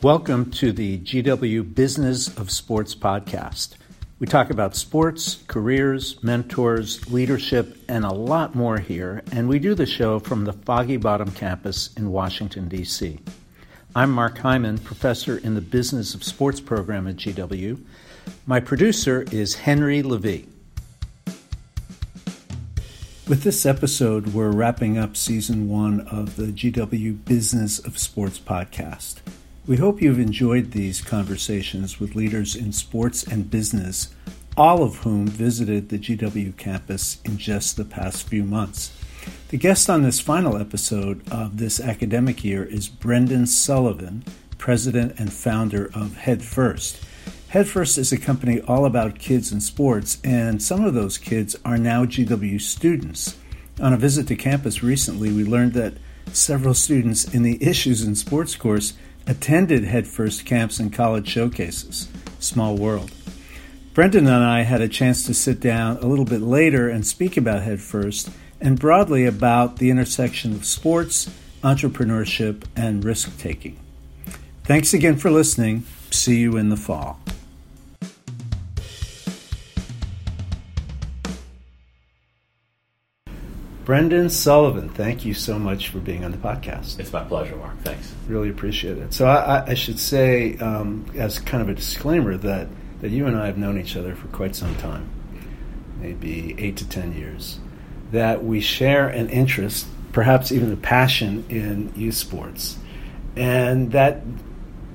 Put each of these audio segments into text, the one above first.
Welcome to the GW Business of Sports podcast. We talk about sports, careers, mentors, leadership, and a lot more here, and we do the show from the Foggy Bottom campus in Washington, D.C. I'm Mark Hyman, professor in the Business of Sports program at GW. My producer is Henry Levy. With this episode, we're wrapping up season one of the GW Business of Sports podcast. We hope you've enjoyed these conversations with leaders in sports and business, all of whom visited the GW campus in just the past few months. The guest on this final episode of this academic year is Brendan Sullivan, president and founder of Head First. Head First is a company all about kids and sports, and some of those kids are now GW students. On a visit to campus recently, we learned that several students in the Issues in Sports course attended Head First camps and college showcases. Small world. Brendan and I had a chance to sit down a little bit later and speak about Head First and broadly about the intersection of sports, entrepreneurship, and risk taking. Thanks again for listening. See you in the fall. Brendan Sullivan, thank you so much for being on the podcast. It's my pleasure, Mark. Thanks. Really appreciate it. So I, I should say, um, as kind of a disclaimer, that, that you and I have known each other for quite some time, maybe eight to ten years, that we share an interest, perhaps even a passion in youth sports, and that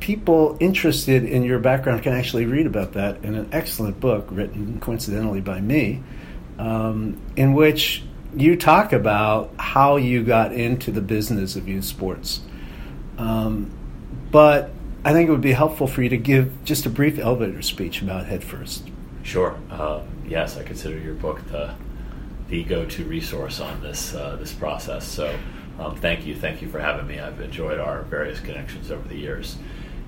people interested in your background can actually read about that in an excellent book written coincidentally by me, um, in which you talk about how you got into the business of youth sports. Um, but I think it would be helpful for you to give just a brief elevator speech about Head First. Sure. Uh, yes, I consider your book the the go-to resource on this uh, this process. So, um, thank you, thank you for having me. I've enjoyed our various connections over the years.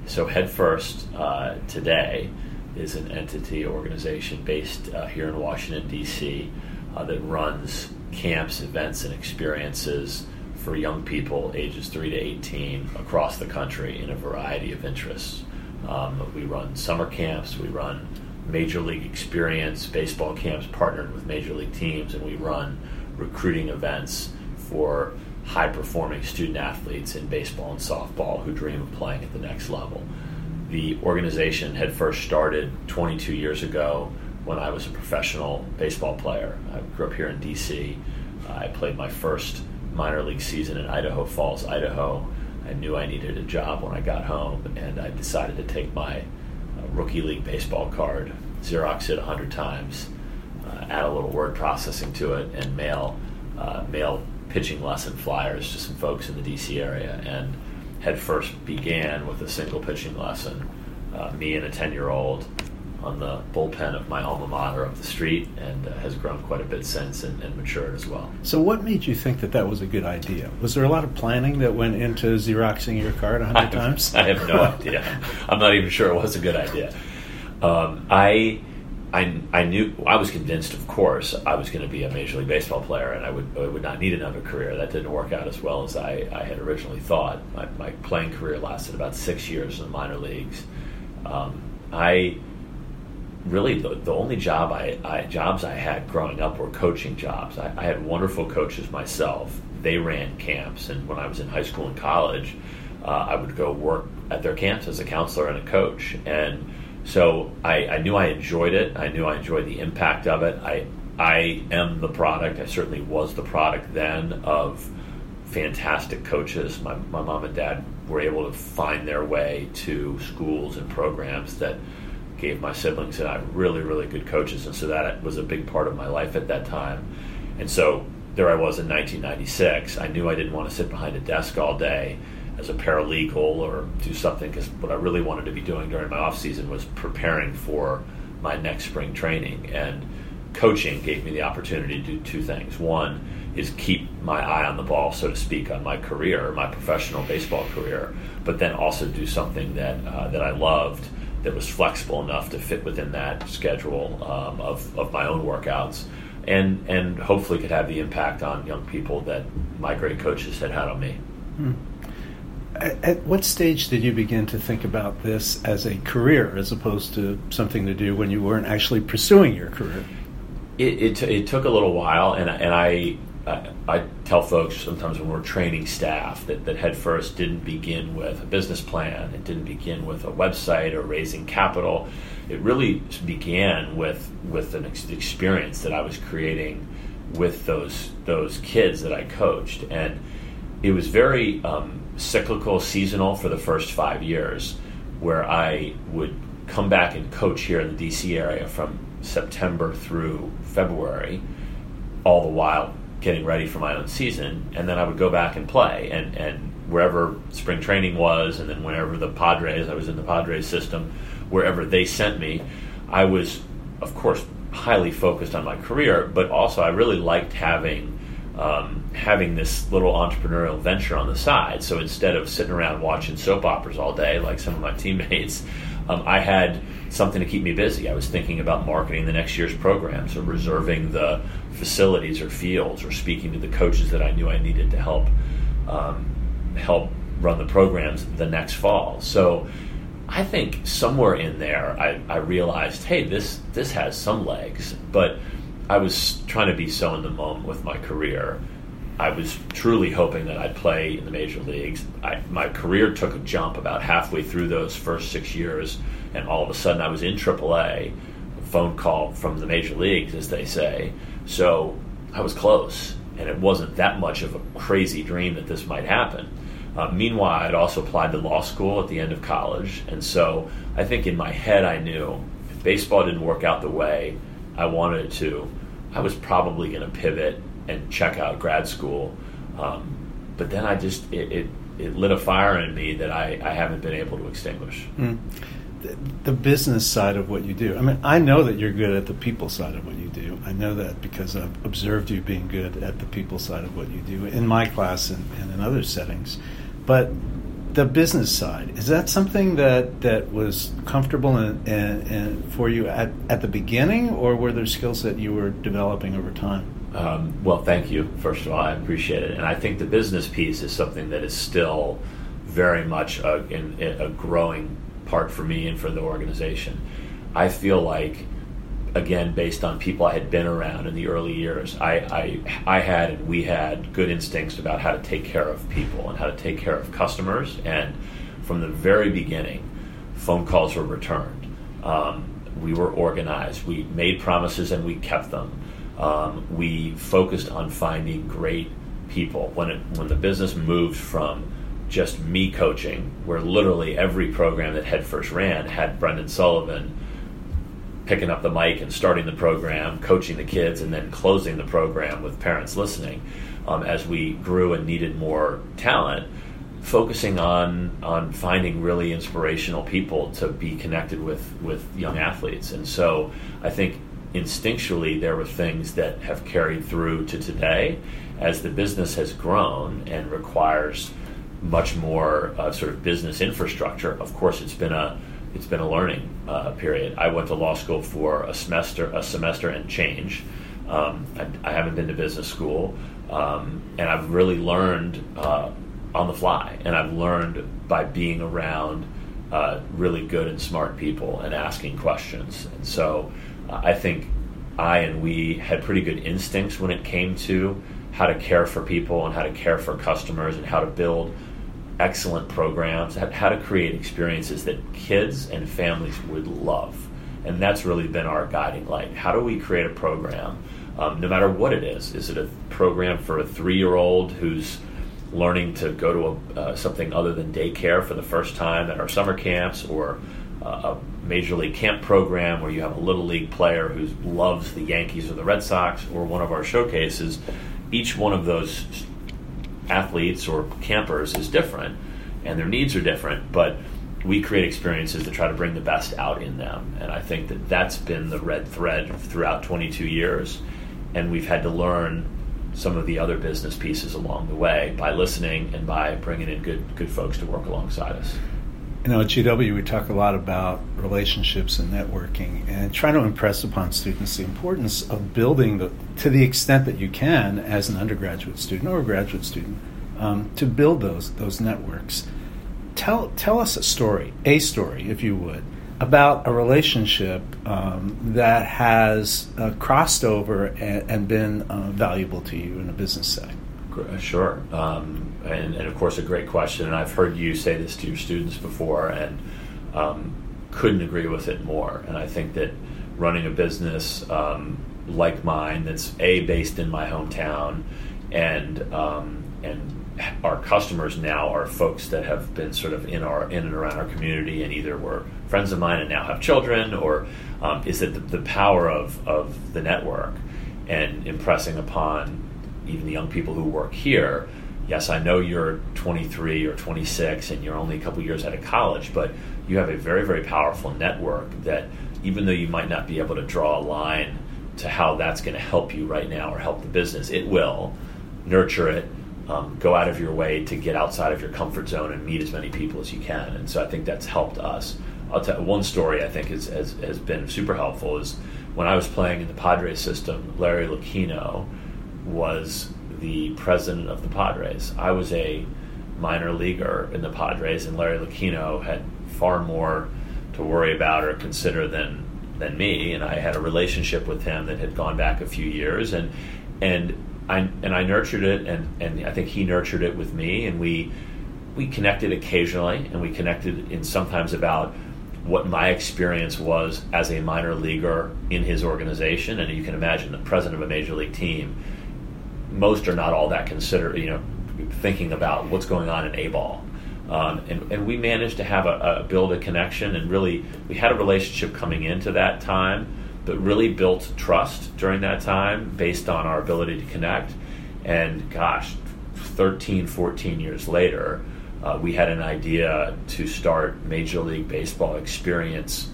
So, Head First uh, today is an entity organization based uh, here in Washington D.C. Uh, that runs camps, events, and experiences for young people ages 3 to 18 across the country in a variety of interests. Um, we run summer camps, we run major league experience, baseball camps partnered with major league teams, and we run recruiting events for high performing student athletes in baseball and softball who dream of playing at the next level. The organization had first started 22 years ago when I was a professional baseball player. I grew up here in D.C. I played my first minor league season in Idaho Falls, Idaho. I knew I needed a job when I got home, and I decided to take my uh, rookie league baseball card, Xerox it 100 times, uh, add a little word processing to it, and mail uh, mail pitching lesson flyers to some folks in the D.C. area. And head first began with a single pitching lesson. Uh, me and a 10 year old on the bullpen of my alma mater up the street and uh, has grown quite a bit since and, and, matured as well. So, what made you think that that was a good idea? Was there a lot of planning that went into Xeroxing your card a hundred times? I have no idea. I'm not even sure it was a good idea. Um, I. I, I knew I was convinced, of course, I was going to be a major league baseball player, and I would I would not need another career. That didn't work out as well as I, I had originally thought. My, my playing career lasted about six years in the minor leagues. Um, I really the, the only job I, I, jobs I had growing up were coaching jobs. I, I, had wonderful coaches myself. They ran camps, and when I was in high school and college, uh, I would go work at their camps as a counselor and a coach. And so I, I, knew I enjoyed it. I knew I enjoyed the impact of it. I I am the product. I certainly was the product then of fantastic coaches. My, my mom and dad were able to find their way to schools and programs that gave my siblings and I really, really good coaches, and so that was a big part of my life at that time. And so there I was in 1996. I knew I didn't want to sit behind a desk all day as a paralegal or do something because what I really wanted to be doing during my off season was preparing for my next spring training. And coaching gave me the opportunity to do two things. One is keep my eye on the ball, so to speak, on my career, my professional baseball career, but then also do something that uh, that I loved that was flexible enough to fit within that schedule um, of, of my own workouts and and hopefully could have the impact on young people that my great coaches had had on me. Hmm. At, at what stage did you begin to think about this as a career as opposed to something to do when you weren't actually pursuing your career? It, it, it took a little while, and, and I, I, tell folks sometimes when we're training staff that, that Head First didn't begin with a business plan, it didn't begin with a website or raising capital. It really began with, with an ex- experience that I was creating with those those kids that I coached, and it was very um, cyclical, seasonal for the first five years, where I would come back and coach here in the DC area from September through February, all the while getting ready for my own season, and then I would go back and play, and and wherever spring training was, and then whenever the Padres, I was in the Padres system, wherever they sent me, I was, of course, highly focused on my career, but also I really liked having um, having this little entrepreneurial venture on the side. So instead of sitting around watching soap operas all day like some of my teammates, um, I had something to keep me busy. I was thinking about marketing the next year's programs or reserving the facilities or fields or speaking to the coaches that I knew I needed to help um, help run the programs the next fall. So I think somewhere in there, I, I realized, hey, this this has some legs. But I was trying to be so in the moment with my career. I was truly hoping that I'd play in the major leagues. I, my career took a jump about halfway through those first six years, and all of a sudden I was in AAA. A phone call from the major leagues, as they say. So I was close, and it wasn't that much of a crazy dream that this might happen. Uh, meanwhile, I'd also applied to law school at the end of college, and so I think in my head I knew if baseball didn't work out the way I wanted it to, I was probably going to pivot and check out grad school. Um, but then I just it, it, it, lit a fire in me that I, I haven't been able to extinguish. Mm. The, the business side of what you do. I mean, I know that you're good at the people side of what you do. I know that because I've observed you being good at the people side of what you do in my class and, and in other settings. But the business side is that something that that was comfortable and, and, and for you at, at the beginning, or were there skills that you were developing over time? Um, well, thank you. First of all, I appreciate it, and I think the business piece is something that is still very much a, in, a growing part for me and for the organization. I feel like again based on people I had been around in the early years. I, I, I had and we had good instincts about how to take care of people and how to take care of customers. And from the very beginning, phone calls were returned. Um, we were organized. We made promises and we kept them. Um, we focused on finding great people. When it, when the business moved from just me coaching, where literally every program that Head First ran had Brendan Sullivan picking up the mic and starting the program, coaching the kids, and then closing the program with parents listening. Um, as we grew and needed more talent, focusing on on finding really inspirational people to be connected with with young athletes. And so I think instinctually there were things that have carried through to today as the business has grown and requires much more uh, sort of business infrastructure. Of course, it's been a it's been a learning uh, period. I went to law school for a semester, a semester and change. Um, I, I, haven't been to business school, um, and I've really learned uh, on the fly, and I've learned by being around uh, really good and smart people and asking questions. And so, uh, I think I and we had pretty good instincts when it came to how to care for people and how to care for customers and how to build excellent programs, how to create experiences that kids and families would love. And that's really been our guiding light. How do we create a program, um, no matter what it is? Is it a program for a three year old who's learning to go to a, uh, something other than daycare for the first time at our summer camps, or uh, a major league camp program where you have a little league player who loves the Yankees or the Red Sox, or one of our showcases? Each one of those athletes or campers is different and their needs are different, but we create experiences to try to bring the best out in them. And I think that that's been the red thread throughout 22 years. And we've had to learn some of the other business pieces along the way by listening and by bringing in good good folks to work alongside us. You know, at GW, we talk a lot about relationships and networking and trying to impress upon students the importance of building, the, to the extent that you can as an undergraduate student or a graduate student, um, to build those, those networks. tell tell us a story, a story, if you would, about a relationship um, that has uh, crossed over and, and been uh, valuable to you in a business setting. Sure, um, and, and, of course, a great question. And I've heard you say this to your students before, and um, couldn't agree with it more. And I think that running a business um, like mine, that's a based in my hometown, and um, and our customers now are folks that have been sort of in our in and around our community and either were friends of mine and now have children or um, is it the, the, power of, of the network and impressing upon even the young people who work here yes i know you're 23 or 26 and you're only a couple years out of college but you have a very very powerful network that even though you might not be able to draw a line to how that's going to help you right now or help the business it will nurture it um, go out of your way to get outside of your comfort zone and meet as many people as you can. And so I think that's helped us. I'll tell one story I think is, has, has been super helpful is when I was playing in the Padres system, Larry Lucchino was the president of the Padres. I was a minor leaguer in the Padres, and Larry Lucchino had far more to worry about or consider than than me. And I had a relationship with him that had gone back a few years, and and I, and I nurtured it, and, and I think he nurtured it with me, and we we connected occasionally, and we connected in sometimes about what my experience was as a minor leaguer in his organization, and you can imagine the president of a major league team. Most are not all that consider you know, thinking about what's going on in A ball. Um, and, and we managed to have a, a build a connection, and really we had a relationship coming into that time but really built trust during that time based on our ability to connect. And gosh, 13, 14 years later, uh, we had an idea to start Major League Baseball experience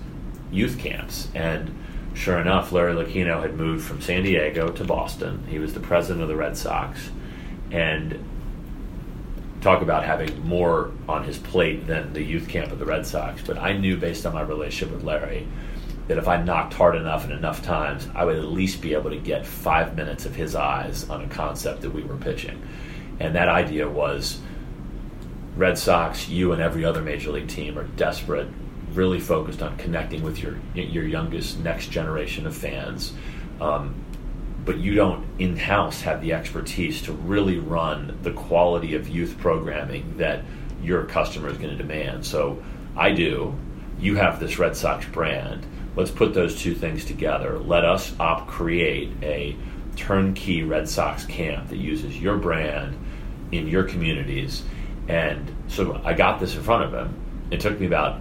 youth camps. And sure enough, Larry Lucchino had moved from San Diego to Boston. He was the president of the Red Sox. And talk about having more on his plate than the youth camp of the Red Sox. But I knew based on my relationship with Larry that if I knocked hard enough and enough times, I would at least be able to get five minutes of his eyes on a concept that we were pitching. And that idea was Red Sox, you and every other major league team are desperate, really focused on connecting with your your youngest next generation of fans. Um, but you don't in house have the expertise to really run the quality of youth programming that your customer is going to demand. So I do. You have this Red Sox brand let's put those two things together. Let us op create a turnkey Red Sox camp that uses your brand in your communities. And so I got this in front of him. It took me about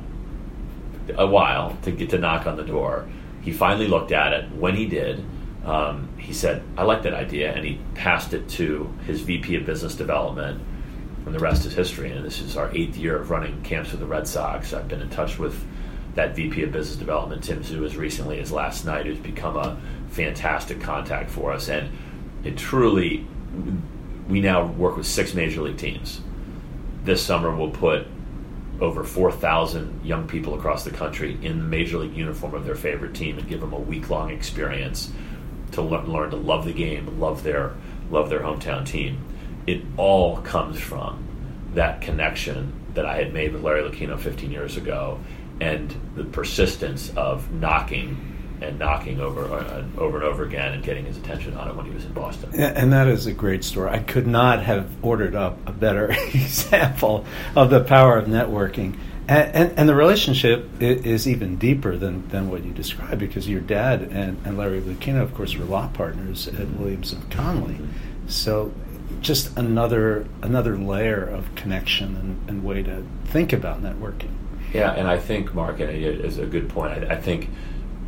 a while to get to knock on the door. He finally looked at it. When he did, um, he said, I like that idea. And he passed it to his VP of Business Development. And the rest is history. And this is our eighth year of running camps with the Red Sox. I've been in touch with that VP of Business Development, Tim Zue, as recently as last night, who's become a fantastic contact for us. And it truly, we now work with six major league teams. This summer, we'll put over 4,000 young people across the country in the major league uniform of their favorite team and give them a week long experience to learn to love the game, love their love their hometown team. It all comes from that connection that I had made with Larry Lucchino 15 years ago and the persistence of knocking and knocking over uh, over and over again and getting his attention on it when he was in Boston. And that is a great story. I could not have ordered up a better example of the power of networking. And, and, and, the relationship is even deeper than, than what you described because your dad and, and Larry Lucchino, of course, were law partners at Williams and Connolly. So just another another layer of connection and, and way to think about networking. Yeah, and I think Mark is a good point. I, I, think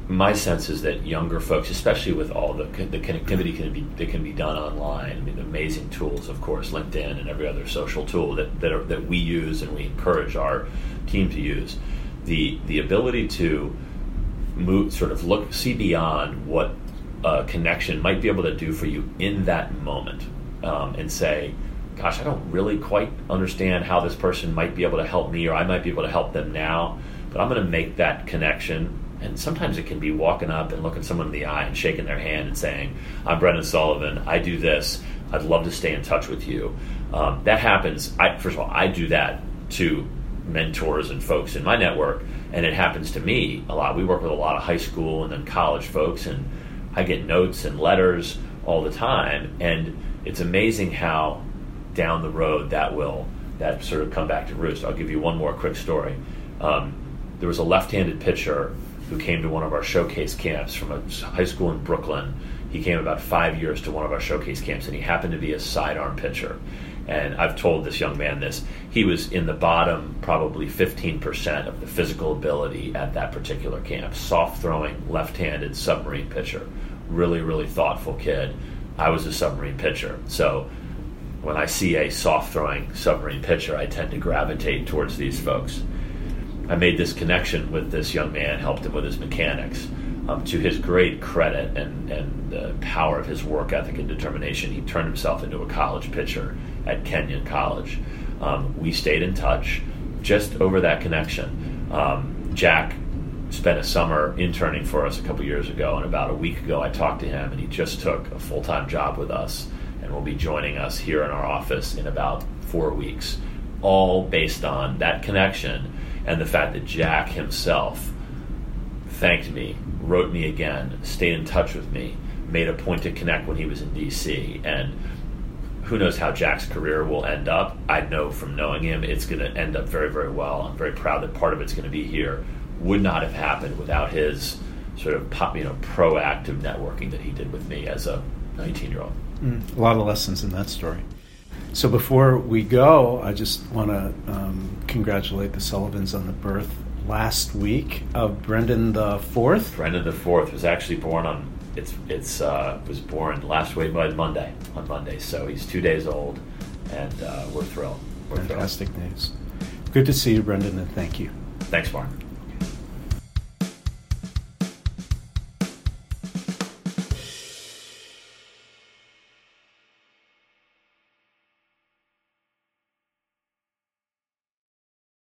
my sense is that younger folks, especially with all the the connectivity can be that can be done online. I mean, amazing tools, of course, LinkedIn and every other social tool that that, are, that we use and we encourage our team to use. The the ability to move, sort of look, see beyond what a connection might be able to do for you in that moment, um, and say gosh, I don't really quite understand how this person might be able to help me or I might be able to help them now, but I'm going to make that connection. And sometimes it can be walking up and looking someone in the eye and shaking their hand and saying, I'm Brendan Sullivan, I do this, I'd love to stay in touch with you. Um, that happens. I, first of all, I do that to mentors and folks in my network, and it happens to me a lot. We work with a lot of high school and then college folks, and I get notes and letters all the time, and it's amazing how down the road that will that sort of come back to roost. I'll give you one more quick story. Um, there was a left-handed pitcher who came to one of our showcase camps from a high school in Brooklyn. He came about five years to one of our showcase camps, and he happened to be a sidearm pitcher. And I've told this young man this. He was in the bottom, probably 15% of the physical ability at that particular camp. Soft throwing, left handed submarine pitcher. Really, really thoughtful kid. I was a submarine pitcher. So when I see a soft throwing submarine pitcher, I tend to gravitate towards these folks. I made this connection with this young man, helped him with his mechanics. Um, to his great credit and, and the power of his work ethic and determination, he turned himself into a college pitcher at Kenyon College. Um, we stayed in touch just over that connection. Um, Jack spent a summer interning for us a couple years ago, and about a week ago, I talked to him, and he just took a full time job with us and will be joining us here in our office in about four weeks, all based on that connection and the fact that Jack himself thanked me, wrote me again, stayed in touch with me, made a point to connect when he was in DC, and who knows how Jack's career will end up. I know from knowing him, it's going to end up very, very well. I'm very proud that part of it's going to be here. Would not have happened without his sort of pop, you know proactive networking that he did with me as a 19 year old. Mm, a lot of lessons in that story. So before we go, I just want to um, congratulate the Sullivans on the birth last week of Brendan the Fourth. Brendan the Fourth was actually born on it's it's uh, was born last week Monday on Monday, so he's two days old, and uh, we're thrilled. We're Fantastic thrilled. news. Good to see you, Brendan, and thank you. Thanks, Mark.